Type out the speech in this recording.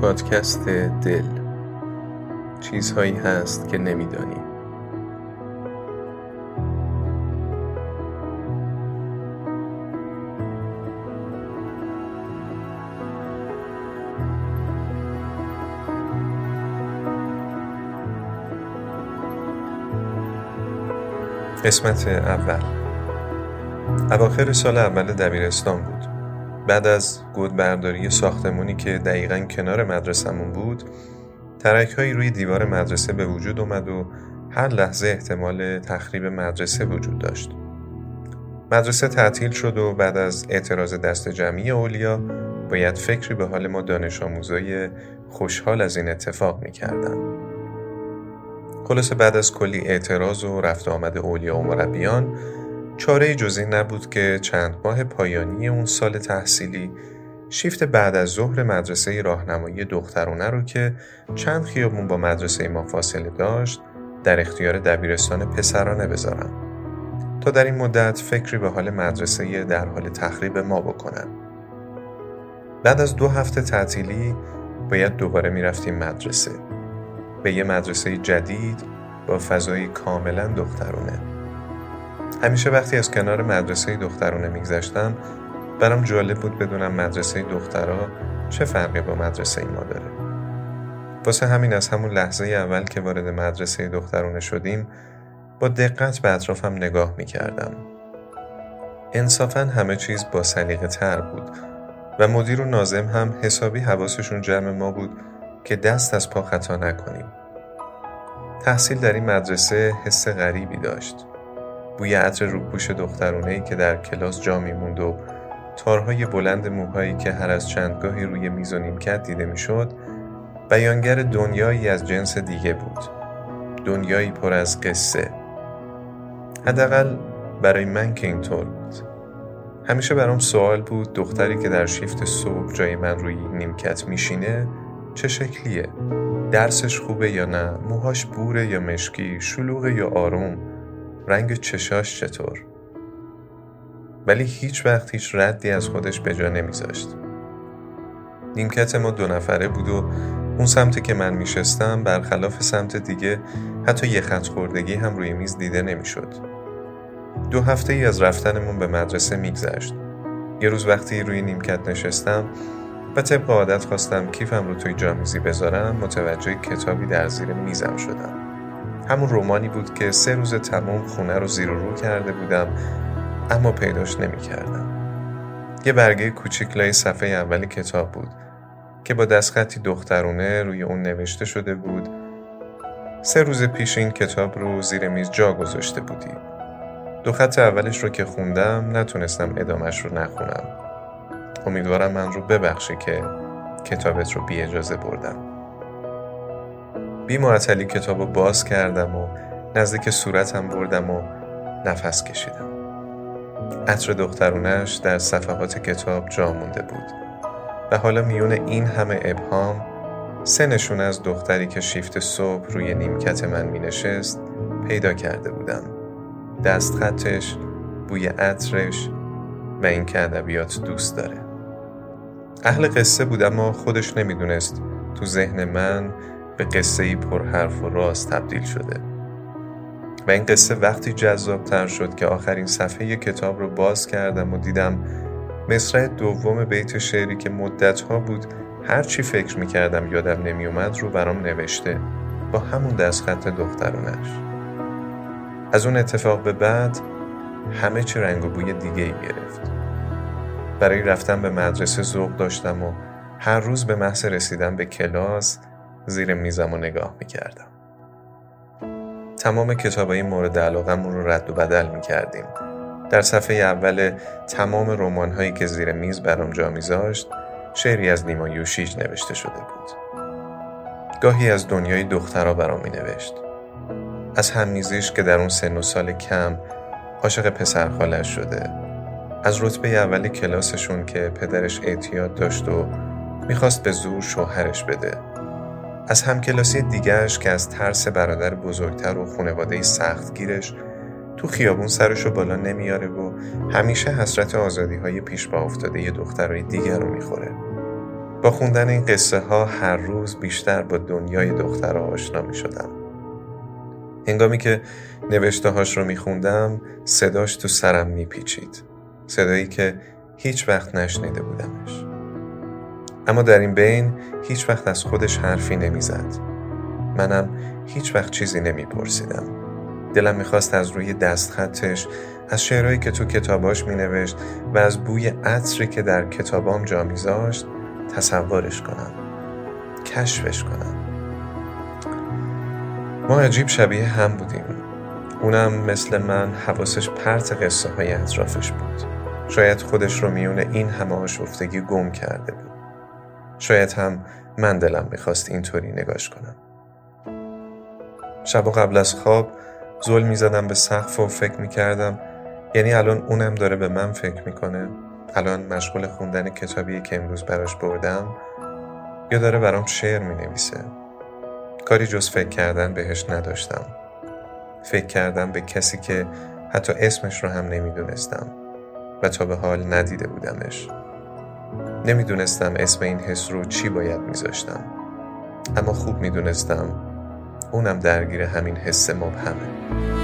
پادکست دل. چیزهایی هست که نمیدانی. قسمت اول. اواخر سال اول دبیرستان بود. بعد از گودبرداری ساختمونی که دقیقا کنار مدرسمون بود ترک روی دیوار مدرسه به وجود اومد و هر لحظه احتمال تخریب مدرسه وجود داشت. مدرسه تعطیل شد و بعد از اعتراض دست جمعی اولیا باید فکری به حال ما دانش آموزای خوشحال از این اتفاق می‌کردن. خلاصه بعد از کلی اعتراض و رفت آمد اولیا و مربیان چاره جز این نبود که چند ماه پایانی اون سال تحصیلی شیفت بعد از ظهر مدرسه راهنمایی دخترونه رو که چند خیابون با مدرسه ما فاصله داشت در اختیار دبیرستان پسرانه بذارم تا در این مدت فکری به حال مدرسه در حال تخریب ما بکنن. بعد از دو هفته تعطیلی باید دوباره می‌رفتیم مدرسه. به یه مدرسه جدید با فضایی کاملا دخترونه. همیشه وقتی از کنار مدرسه دخترونه میگذشتم برام جالب بود بدونم مدرسه دخترها چه فرقی با مدرسه ما داره. واسه همین از همون لحظه اول که وارد مدرسه دخترونه شدیم با دقت به اطرافم نگاه می‌کردم. انصافا همه چیز با سلیقه تر بود و مدیر و نازم هم حسابی حواسشون جمع ما بود که دست از پا خطا نکنیم. تحصیل در این مدرسه حس غریبی داشت. بوی عطر روپوش دخترونه ای که در کلاس جا میموند و تارهای بلند موهایی که هر از چندگاهی روی میز و نیمکت دیده می‌شد بیانگر دنیایی از جنس دیگه بود. دنیایی پر از قصه. حداقل برای من که اینطور بود. همیشه برام سوال بود دختری که در شیفت صبح جای من روی نیمکت میشینه چه شکلیه؟ درسش خوبه یا نه؟ موهاش بوره یا مشکی؟ شلوغه یا آروم؟ رنگ چشاش چطور؟ ولی هیچ وقت هیچ ردی از خودش به جا نمیذاشت. نیمکت ما دو نفره بود و اون سمتی که من میشستم برخلاف سمت دیگه حتی یه خط خوردگی هم روی میز دیده نمی‌شد. دو هفته ای از رفتنمون به مدرسه میگذشت. یه روز وقتی روی نیمکت نشستم و طبق عادت خواستم کیفم رو توی جامیزی بذارم متوجه کتابی در زیر میزم شدم. همون رومانی بود که سه روز تمام خونه رو زیر و رو کرده بودم اما پیداش نمی کردم. یه برگه کوچیک لای صفحه اول کتاب بود که با دستخطی دخترونه روی اون نوشته شده بود. سه روز پیش این کتاب رو زیر میز جا گذاشته بودی. دو خط اولش رو که خوندم نتونستم ادامش رو نخونم. امیدوارم من رو ببخشی که کتابت رو بی اجازه بردم. بی معطلی کتاب باز کردم و نزدیک صورتم بردم و نفس کشیدم. عطر دخترونش در صفحات کتاب جا مونده بود و حالا میون این همه ابهام سه نشون از دختری که شیفت صبح روی نیمکت من می نشست پیدا کرده بودم. دست خطش، بوی عطرش و این که ادبیات دوست داره. اهل قصه بود اما خودش نمی‌دونست تو ذهن من به قصه ای پر حرف و راست تبدیل شده. و این قصه وقتی تر شد که آخرین صفحه کتاب رو باز کردم و دیدم مصرع دوم بیت شعری که مدتها بود هر چی فکر می‌کردم یادم نمیومد رو برام نوشته با همون دستخط دخترونش. از اون اتفاق به بعد همه چی رنگ و بوی دیگه ای گرفت. برای رفتن به مدرسه ذوق داشتم و هر روز به محض رسیدن به کلاس زیر میزم و نگاه می‌کردم. تمام کتابای مورد علاقمون رو رد و بدل می‌کردیم. در صفحه اول تمام رمان هایی که زیر میز برام جا میذاشت شعری از نیما یوشیج نوشته شده بود. گاهی از دنیای دخترها برام می نوشت از هممیزیش که در اون سن و سال کم عاشق پسر خالش شده. از رتبه اول کلاسشون که پدرش اعتیاد داشت و می‌خواست به زور شوهرش بده. از همکلاسی دیگرش که از ترس برادر بزرگتر و خانواده سخت گیرش تو خیابون سرشو بالا نمیاره و همیشه حسرت آزادی های پیش با افتاده یه دخترای دیگر رو می‌خوره. با خوندن این قصه ها هر روز بیشتر با دنیای دخترها آشنا می شدم. هنگامی که نوشته هاش رو می خوندم صداش تو سرم می پیچید. صدایی که هیچ وقت نشنیده بودمش. اما در این بین هیچ وقت از خودش حرفی نمی‌زد. منم هیچ وقت چیزی نمیپرسیدم. دلم می‌خواست از روی دستخطش از شعرهایی که تو کتاباش مینوشت و از بوی عطری که در کتابام جا میذاشت تصورش کنم. کشفش کنم. ما عجیب شبیه هم بودیم. اونم مثل من حواسش پرت قصه های اطرافش بود. شاید خودش رو میونه این همه آشفتگی گم کرده بود. شاید هم من دلم می‌خواست اینطوری نگاش کنم. شب و قبل از خواب زل می‌زدم به سقف و فکر می‌کردم یعنی الان اونم داره به من فکر می‌کنه. الان مشغول خوندن کتابی که امروز براش بردم یا داره برام شعر می نویسه کاری جز فکر کردن بهش نداشتم. فکر کردم به کسی که حتی اسمش رو هم نمی‌دونستم و تا به حال ندیده بودمش. نمی‌دونستم اسم این حس رو چی باید میذاشتم. اما خوب می‌دونستم اونم درگیر همین حس مبهمه.